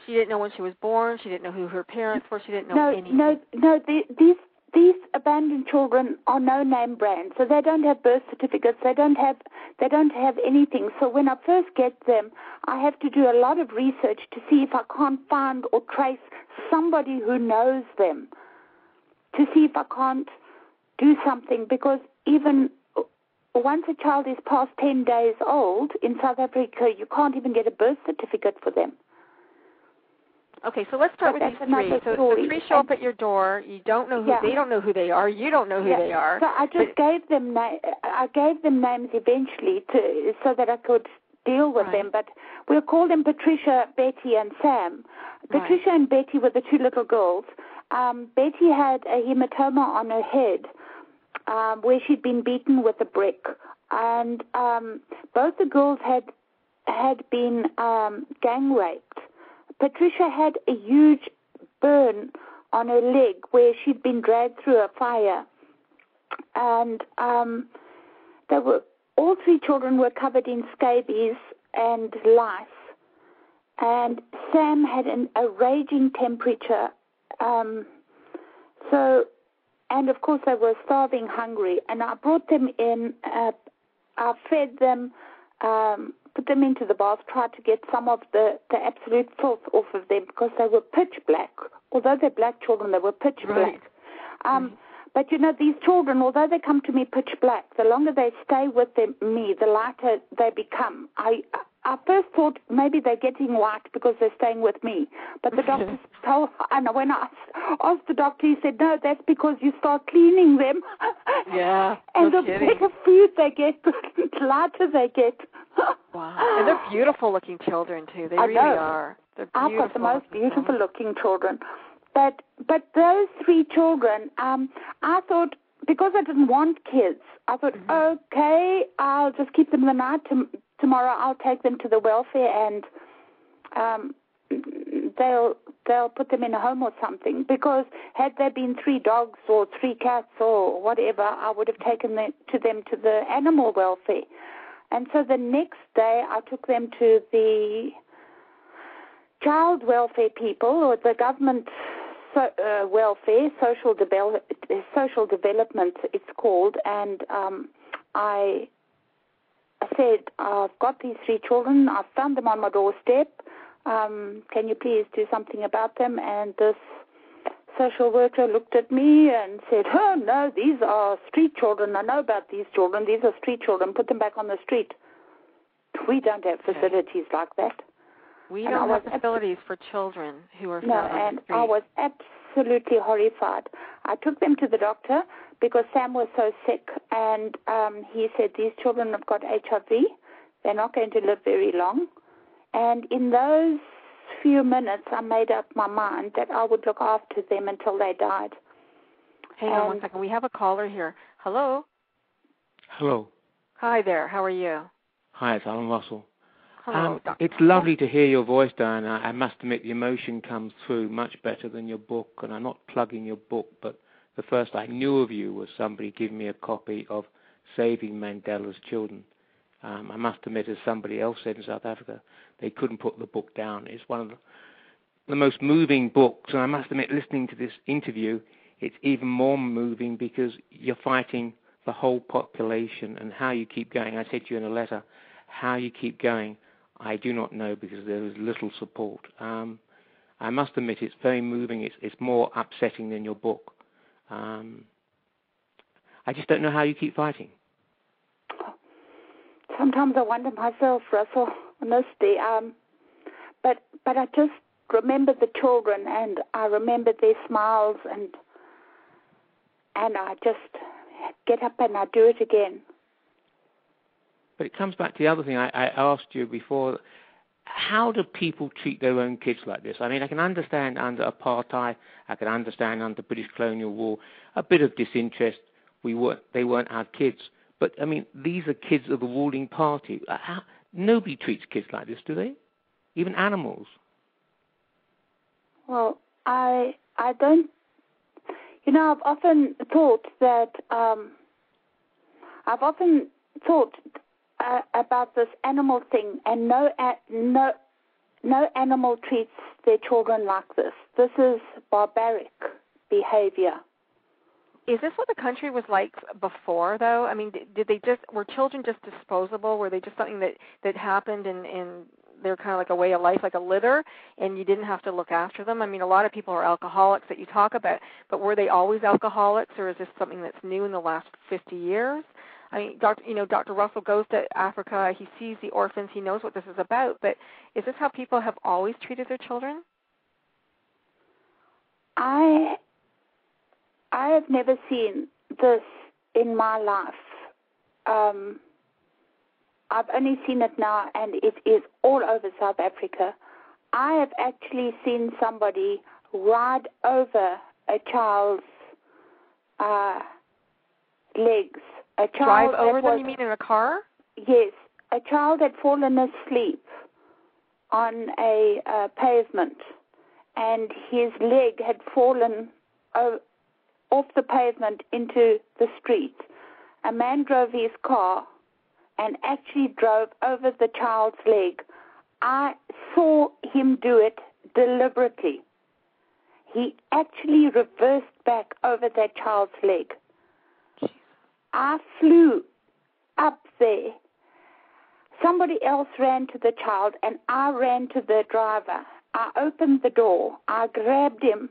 She didn't know when she was born. She didn't know who her parents were. She didn't know no, anything. no, no. The, these these abandoned children are no name brands, so they don't have birth certificates. They don't have they don't have anything. So when I first get them, I have to do a lot of research to see if I can't find or trace somebody who knows them, to see if I can't do something because even once a child is past 10 days old in South Africa, you can't even get a birth certificate for them. Okay, so let's start But with these three. So the three show up at your door. You don't know who Yeah. they don't know who they are. You don't know who Yeah. they are. So I just But- gave them na- I gave them names eventually to so that I could deal with Right. them. But we'll call them Patricia, Betty, and Sam. Right. Patricia and Betty were the two little girls. Um, Betty had a hematoma on her head um, where she'd been beaten with a brick, and um, both the girls had had been um, gang raped. Patricia had a huge burn on her leg where she'd been dragged through a fire, and um, they were all three children were covered in scabies and lice, and Sam had an, a raging temperature. Um, so, and of course they were starving, hungry, and I brought them in. Uh, I fed them, um, put them into the bath, tried to get some of the, the absolute filth off of them because they were pitch black. Although they're black children, they were pitch Right. black. Um, But you know, these children, although they come to me pitch black, the longer they stay with them, me, the lighter they become. I, I first thought maybe they're getting white because they're staying with me, but the doctor told, and when I asked the doctor, he said, no, that's because you start cleaning them. Yeah, and no the kidding. better food they get, the lighter they get. Wow. And they're beautiful looking children too. They I really know. are. They're I've got the most beautiful looking children. But but those three children, um, I thought because I didn't want kids, I thought, Mm-hmm. okay, I'll just keep them the night. Tom- tomorrow I'll take them to the welfare and um, they'll they'll put them in a home or something. Because had there been three dogs or three cats or whatever, I would have taken them to them to the animal welfare. And so the next day, I took them to the child welfare people or the government so, uh, welfare, social, social development, it's called, and um, I said, I've got these three children, I've found them on my doorstep, um, can you please do something about them? And this social worker looked at me and said, oh no, these are street children, I know about these children, these are street children, put them back on the street. We don't have Okay. facilities like that. We And don't have facilities for children who are No, and. I was absolutely horrified. I took them to the doctor because Sam was so sick, and um, he said these children have got HIV. They're not going to live very long. And in those few minutes, I made up my mind that I would look after them until they died. Hang on one and- second. We have a caller here. Hello. Hello. Hi there. How are you? Hi, it's Alan Russell. Hello, Um, Dr. it's lovely to hear your voice, Diana. I must admit the emotion comes through much better than your book, and I'm not plugging your book, but the first I knew of you was somebody giving me a copy of Saving Mandela's Children. Um, I must admit, as somebody else said in South Africa, they couldn't put the book down. It's one of the, the most moving books, and I must admit, listening to this interview, it's even more moving because you're fighting the whole population and how you keep going. I said to you in a letter, how you keep going, I do not know because there is little support. Um, I must admit it's very moving. It's, it's more upsetting than your book. Um, I just don't know how you keep fighting. Sometimes I wonder myself, Russell, honestly. Um, but but I just remember the children, and I remember their smiles, and and I just get up and I do it again. But it comes back to the other thing I, I asked you before. How do people treat their own kids like this? I mean, I can understand under apartheid, I can understand under British colonial rule, a bit of disinterest. We weren't, they weren't our kids. But I mean, these are kids of the ruling party. Uh, how, nobody treats kids like this, do they? Even animals. Well, I I don't. You know, I've often thought that um, I've often thought uh, about this animal thing, and no no no animal treats their children like this. This is barbaric behavior. Is this what the country was like before, though? I mean, did, they just were children just disposable? Were they just something that that happened and and they're kind of like a way of life, like a litter, and you didn't have to look after them? I mean, a lot of people are alcoholics that you talk about, but were they always alcoholics, or is this something that's new in the last 50 years? I mean, Dr. You know, Dr. Russell goes to Africa. He sees the orphans. He knows what this is about. But is this how people have always treated their children? I I have never seen this in my life. Um, I've only seen it now, and it is all over South Africa. I have actually seen somebody ride over a child's uh, legs. A child Drive over them? Was, you mean in a car? Yes, a child had fallen asleep on a uh, pavement, and his leg had fallen off the pavement into the street. A man drove his car and actually drove over the child's leg. I saw him do it deliberately. He actually reversed back over that child's leg. I flew up there. Somebody else ran to the child, and I ran to the driver. I opened the door. I grabbed him.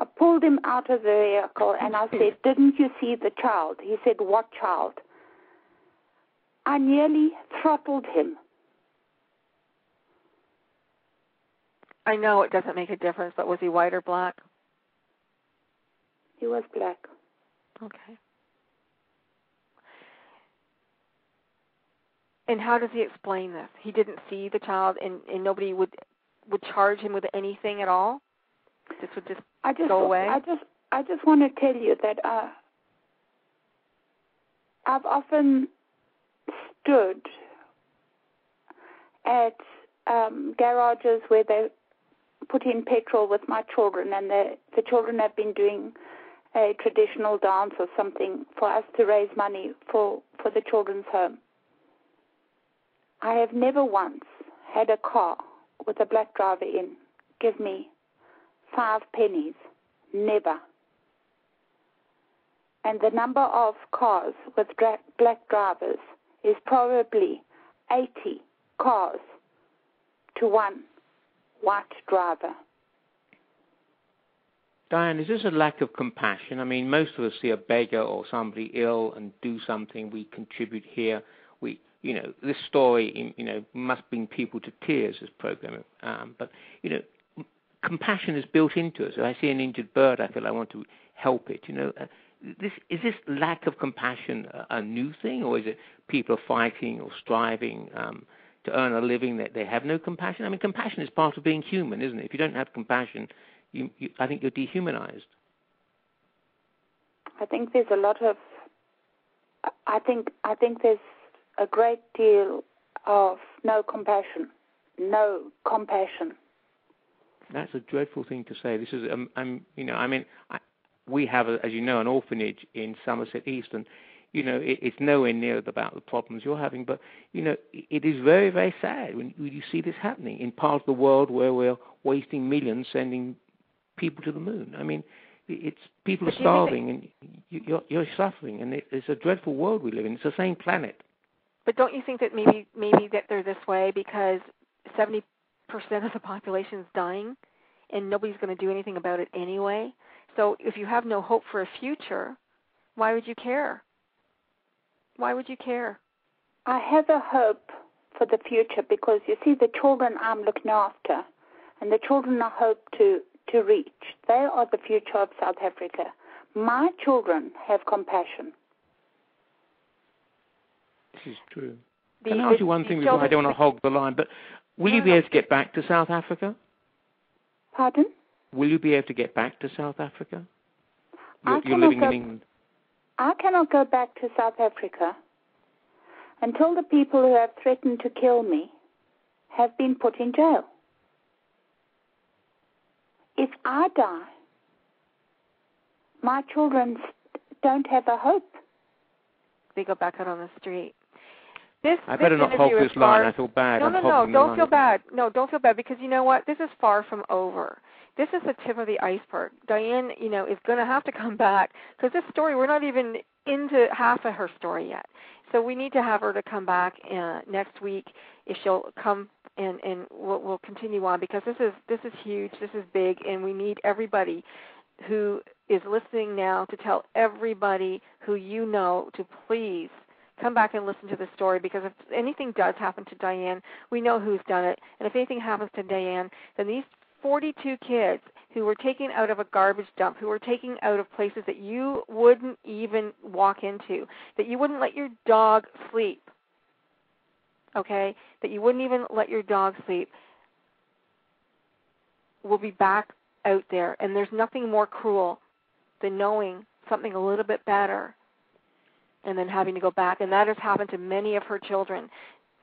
I pulled him out of the vehicle, and I said, Didn't you see the child? He said, What child? I nearly throttled him. I know it doesn't make a difference, but was he white or black? He was black. Okay. And how does he explain this? He didn't see the child, and, and nobody would would charge him with anything at all. This would just, I just go away. I just I just want to tell you that uh, I've often stood at um, garages where they put in petrol with my children, and the the children have been doing a traditional dance or something for us to raise money for for the children's home. I have never once had a car with a black driver in give me five pennies. Never. And the number of cars with black drivers is probably 80 cars to one white driver. Diane, is this a lack of compassion? I mean, most of us see a beggar or somebody ill and do something. We contribute here. We, you know, this story, you know, must bring people to tears. This program, um, but you know, compassion is built into us. If I see an injured bird, I feel I want to help it. You know, uh, this is this lack of compassion a, a, new thing, or is it people fighting or striving um, to earn a living that they have no compassion? I mean, compassion is part of being human, isn't it? If you don't have compassion, you, you, I think you're dehumanized. I think there's a lot of. I think I think there's a great deal of no compassion, no compassion. That's a dreadful thing to say. This is, um, I'm, you know, I mean, I, we have, a, as you know, an orphanage in Somerset East, and you know, it, it's nowhere near about the problems you're having. But you know, it is very, very sad when, when you see this happening in parts of the world where we're wasting millions sending people to the moon. I mean, it's people are starving and you're, you're suffering, and it, it's a dreadful world we live in. It's the same planet. But don't you think that maybe maybe that they're this way because seventy percent of the population is dying, and nobody's going to do anything about it anyway? So if you have no hope for a future, why would you care? Why would you care? I have a hope for the future because you see, the children I'm looking after and the children I hope to, to reach, they are the future of South Africa. My children have compassion. This is true. The, Can I ask the- you one thing before I don't want to hog the line, but will you be able to get back to South Africa? Pardon? Will you be able to get back to South Africa? I You're, you're cannot living go- in England. I cannot go back to South Africa until the people who have threatened to kill me have been put in jail. If I die, my children don't have a hope. they go back out on the street. This I this better not hog interview is this line. I feel bad. No, no, no. Don't feel bad. No, don't feel bad because you know what? This is far from over. This is the tip of the iceberg. Diane, you know, is going to have to come back because this story, we're not even into half of her story yet. So we need to have her to come back uh, next week if she'll come and and we'll, we'll continue on because this is this is huge. This is big, and we need everybody who is listening now to tell everybody who you know to please come back and listen to the story because if anything does happen to Diane, we know who's done it. And if anything happens to Diane, then these 42 kids who were taken out of a garbage dump, who were taken out of places that you wouldn't even walk into, that you wouldn't let your dog sleep, okay, that you wouldn't even let your dog sleep, will be back out there. And there's nothing more cruel than knowing something a little bit better and then having to go back. And that has happened to many of her children.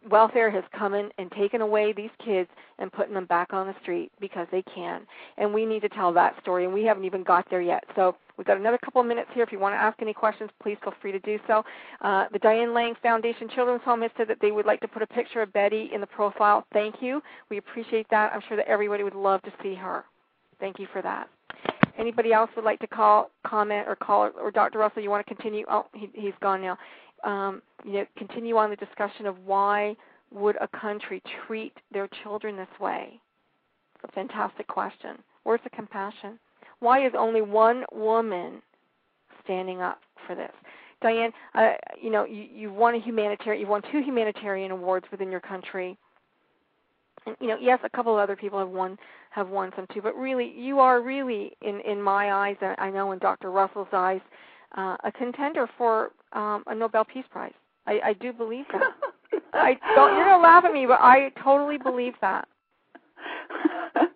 Welfare has come in and taken away these kids and putting them back on the street because they can. And we need to tell that story, and we haven't even got there yet. So we've got another couple of minutes here. If you want to ask any questions, please feel free to do so. Uh, the Diane Lang Foundation Children's Home has said that they would like to put a picture of Betty in the profile. Thank you. We appreciate that. I'm sure that everybody would love to see her. Thank you for that. Anybody else would like to call, comment, or call, or Dr. Russell, you want to continue? Oh, he, he's gone now. Um, you know, continue on the discussion of why would a country treat their children this way? It's a fantastic question. Where's the compassion? Why is only one woman standing up for this? Diane, uh, you know, you, you've won a humanitarian, you've won two humanitarian awards within your country. And, you know, yes, a couple of other people have won have won some too, but really, you are really, in in my eyes, and I know in Dr. Russell's eyes, uh, a contender for um, a Nobel Peace Prize. I, I do believe that. I don't. You're gonna laugh at me, but I totally believe that.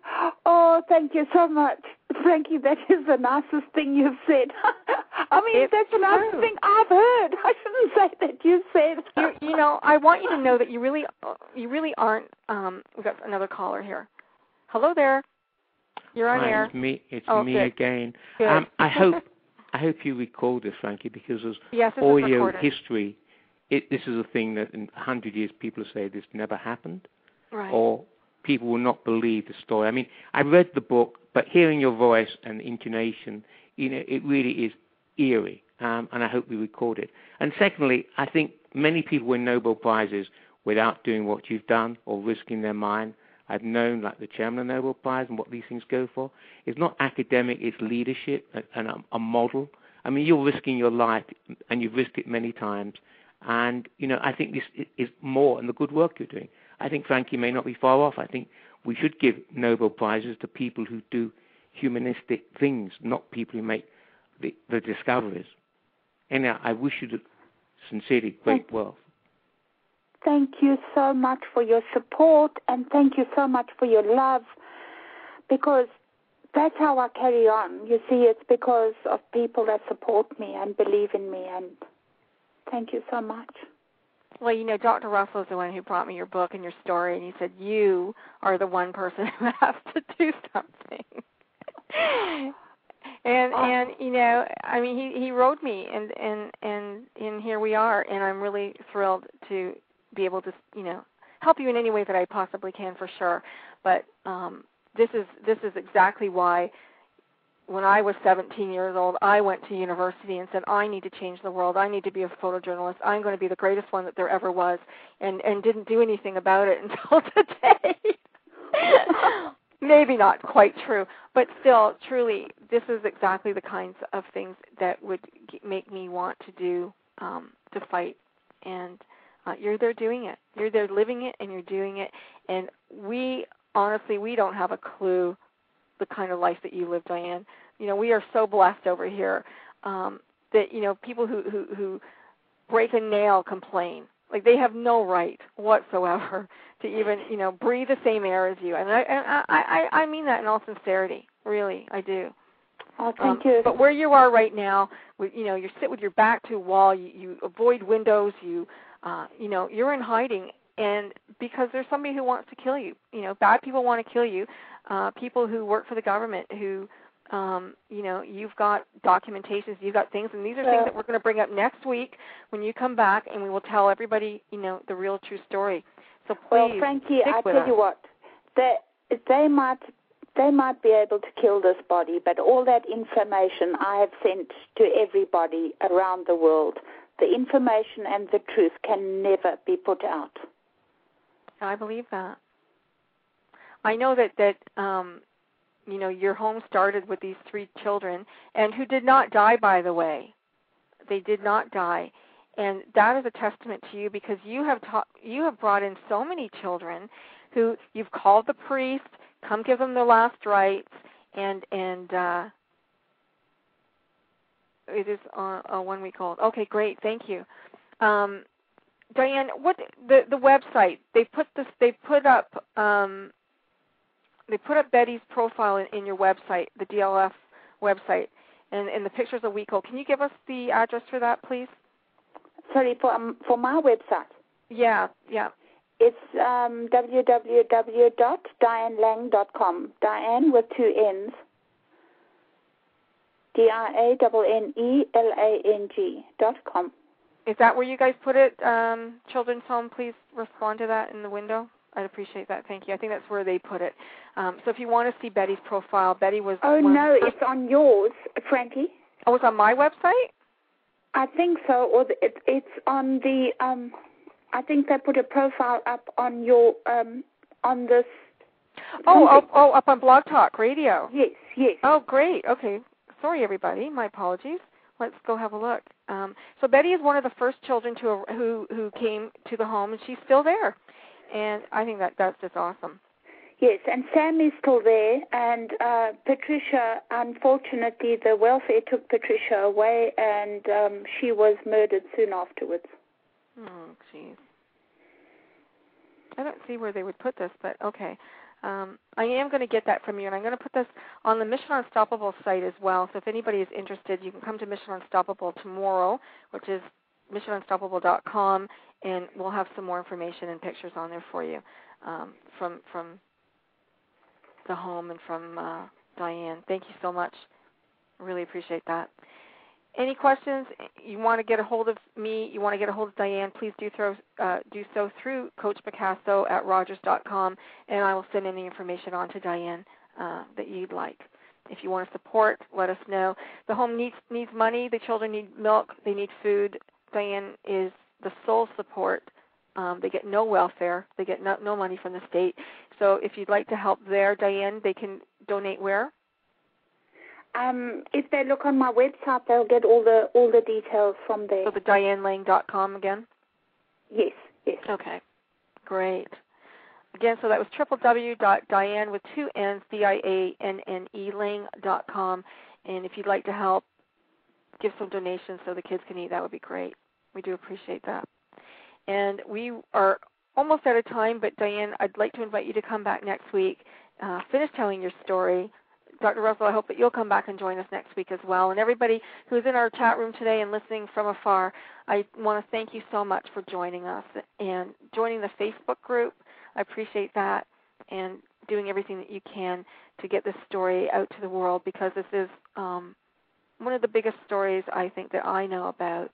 oh, thank you so much. Frankie, that is the nicest thing you've said. I mean, It's that's the nicest true. thing I've heard. I shouldn't say that you said. You, you know, I want you to know that you really, you really aren't. Um, we've got another caller here. Hello there. You're on Hi, air. It's me. It's Oh, me good. again. Good. Um, I hope I hope you recall this, Frankie, because as yes, this is audio recorded. history, it, this is a thing that in a hundred years people say this never happened, right. or people will not believe the story. I mean, I read the book, but hearing your voice and intonation, you know, it really is eerie, um, and I hope we record it. And secondly, I think many people win Nobel prizes without doing what you've done or risking their mind. I've known, like the chairman of the Nobel Prize, and what these things go for. It's not academic; it's leadership and- and a, a model. I mean, you're risking your life, and you've risked it many times. And you know, I think this is more in the good work you're doing. I think Frankie may not be far off. I think we should give Nobel prizes to people who do humanistic things, not people who make the, the discoveries. And I I wish you the sincerely great wealth. Thank you so much for your support and thank you so much for your love because that's how I carry on. You see, it's because of people that support me and believe in me and thank you so much. Well, you know, Dr. Russell is the one who brought me your book and your story, and he said you are the one person who has to do something. and Oh. and you know, I mean, he he wrote me, and and and and here we are, and I'm really thrilled to be able to, you know, help you in any way that I possibly can, for sure. But um, this is this is exactly why when I was 17 years old, I went to university and said, I need to change the world. I need to be a photojournalist. I'm going to be the greatest one that there ever was, and and didn't do anything about it until today. maybe not quite true, but still, truly, this is exactly the kinds of things that would make me want to do um, to fight. And uh, you're there doing it. You're there living it, and you're doing it. And we honestly, we don't have a clue the kind of life that you live, Diane. You know, we are so blessed over here um, that you know people who who who break a nail complain like they have no right whatsoever to even you know breathe the same air as you. And i and i i, I mean that in all sincerity. Really i do. Oh thank um, you. but where you are right now you know you sit with your back to a wall you you avoid windows you uh you know you're in hiding. And because there's somebody who wants to kill you you know bad people want to kill you uh people who work for the government who um, you know, you've got documentations, you've got things, and these are things that we're going to bring up next week when you come back, and we will tell everybody, you know, the real true story. So please, well, Frankie, I tell us. you what, they they might they might be able to kill this body, but all that information I have sent to everybody around the world, the information and the truth can never be put out. I believe that. I know that that um, you know your home started with these three children and who did not die by the way. They did not die. And that is a testament to you because you have taught you have brought in so many children who you've called the priest come give them their last rites and and uh it is uh, uh, one week old. Okay great. Thank you. Um diane what the the website they put this they put up um they put up Betty's profile in, in your website, the DLF website, and, and the picture's a week old. Can you give us the address for that, please? Sorry, for um, for my website. Yeah, yeah. It's um, www.dianelang.com. Diane with two N's. D I A N E L A N G dot com. Is that where you guys put it? Um, Children's Home, please respond to that in the window. I'd appreciate that. Thank you. I think that's where they put it. Um, so if you want to see Betty's profile, Betty was. Oh no, it's on yours, Frankie. Oh, it's on my website. I think so, or the, it, it's on the. Um, I think they put a profile up on your um, on this. Oh, oh, oh, up on Blog Talk Radio. Yes, yes. Oh, great. Okay. Sorry, everybody. My apologies. Let's go have a look. Um, so Betty is one of the first children to who who came to the home, and she's still there and I think that that's just awesome. Yes, and Sam is still there, and uh, Patricia. Unfortunately, the welfare took Patricia away, and um, she was murdered soon afterwards. Oh, jeez. I don't see where they would put this, but okay. Um, I am going to get that from you, and I'm going to put this on the Mission Unstoppable site as well. So if anybody is interested, you can come to Mission Unstoppable tomorrow, which is missionunstoppable.com, and we'll have some more information and pictures on there for you um, from from the home and from uh, Diane. Thank you so much. Really appreciate that. Any questions? You want to get a hold of me? You want to get a hold of Diane? Please do throw uh, do so through Coach Picasso at Rogers.com, and I will send any information on to Diane uh, that you'd like. If you want to support, let us know. The home needs needs money. The children need milk. They need food. Diane is the sole support. Um, they get no welfare. They get no, no money from the state. So if you'd like to help there, Diane, they can donate where? Um, if they look on my website, they'll get all the all the details from there. So the DianeLang.com again. Yes. Yes. Okay. Great. Again, so that was www.diane with two N's, D-I-A-N-N-E Lang.com. And if you'd like to help, give some donations so the kids can eat, that would be great. We do appreciate that. And we are almost out of time, but Diane, I'd like to invite you to come back next week, uh, finish telling your story. Dr. Russell, I hope that you'll come back and join us next week as well. And everybody who's in our chat room today and listening from afar, I want to thank you so much for joining us and joining the Facebook group. I appreciate that and doing everything that you can to get this story out to the world because this is um, one of the biggest stories I think that I know about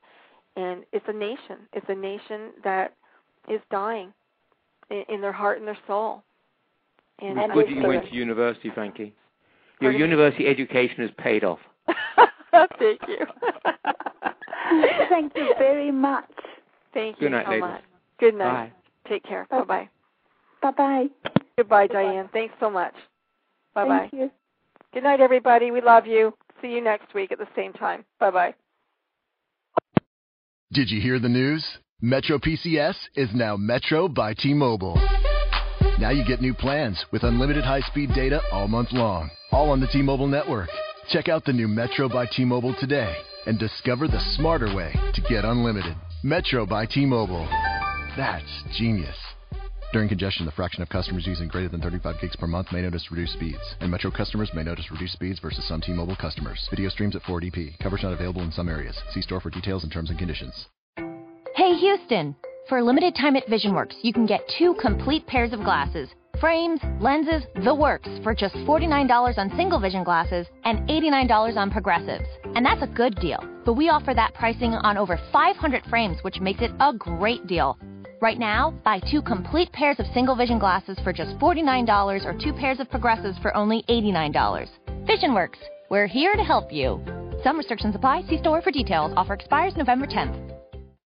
and it's a nation. It's a nation that is dying in, in their heart and their soul. And it's good you went to university, Frankie. Your university me? education has paid off. Thank you. Thank you very much. Thank you Good night, so ladies. much. Good night. Bye. Take care. Bye bye. Bye bye. Goodbye, Diane. Thanks so much. Bye bye. Thank you. Good night, everybody. We love you. See you next week at the same time. Bye bye. Did you hear the news? Metro PCS is now Metro by T-Mobile. Now you get new plans with unlimited high-speed data all month long, all on the T-Mobile network. Check out the new Metro by T-Mobile today and discover the smarter way to get unlimited. Metro by T-Mobile. That's genius. During congestion, the fraction of customers using greater than 35 gigs per month may notice reduced speeds, and Metro customers may notice reduced speeds versus some T-Mobile customers. Video streams at 480p. Coverage not available in some areas. See store for details and terms and conditions. Hey Houston! For a limited time at VisionWorks, you can get two complete pairs of glasses, frames, lenses, the works for just $49 on single vision glasses and $89 on progressives. And that's a good deal. But we offer that pricing on over 500 frames, which makes it a great deal. Right now, buy two complete pairs of single vision glasses for just $49 or two pairs of progressives for only $89. VisionWorks, we're here to help you. Some restrictions apply. See store for details. Offer expires November 10th.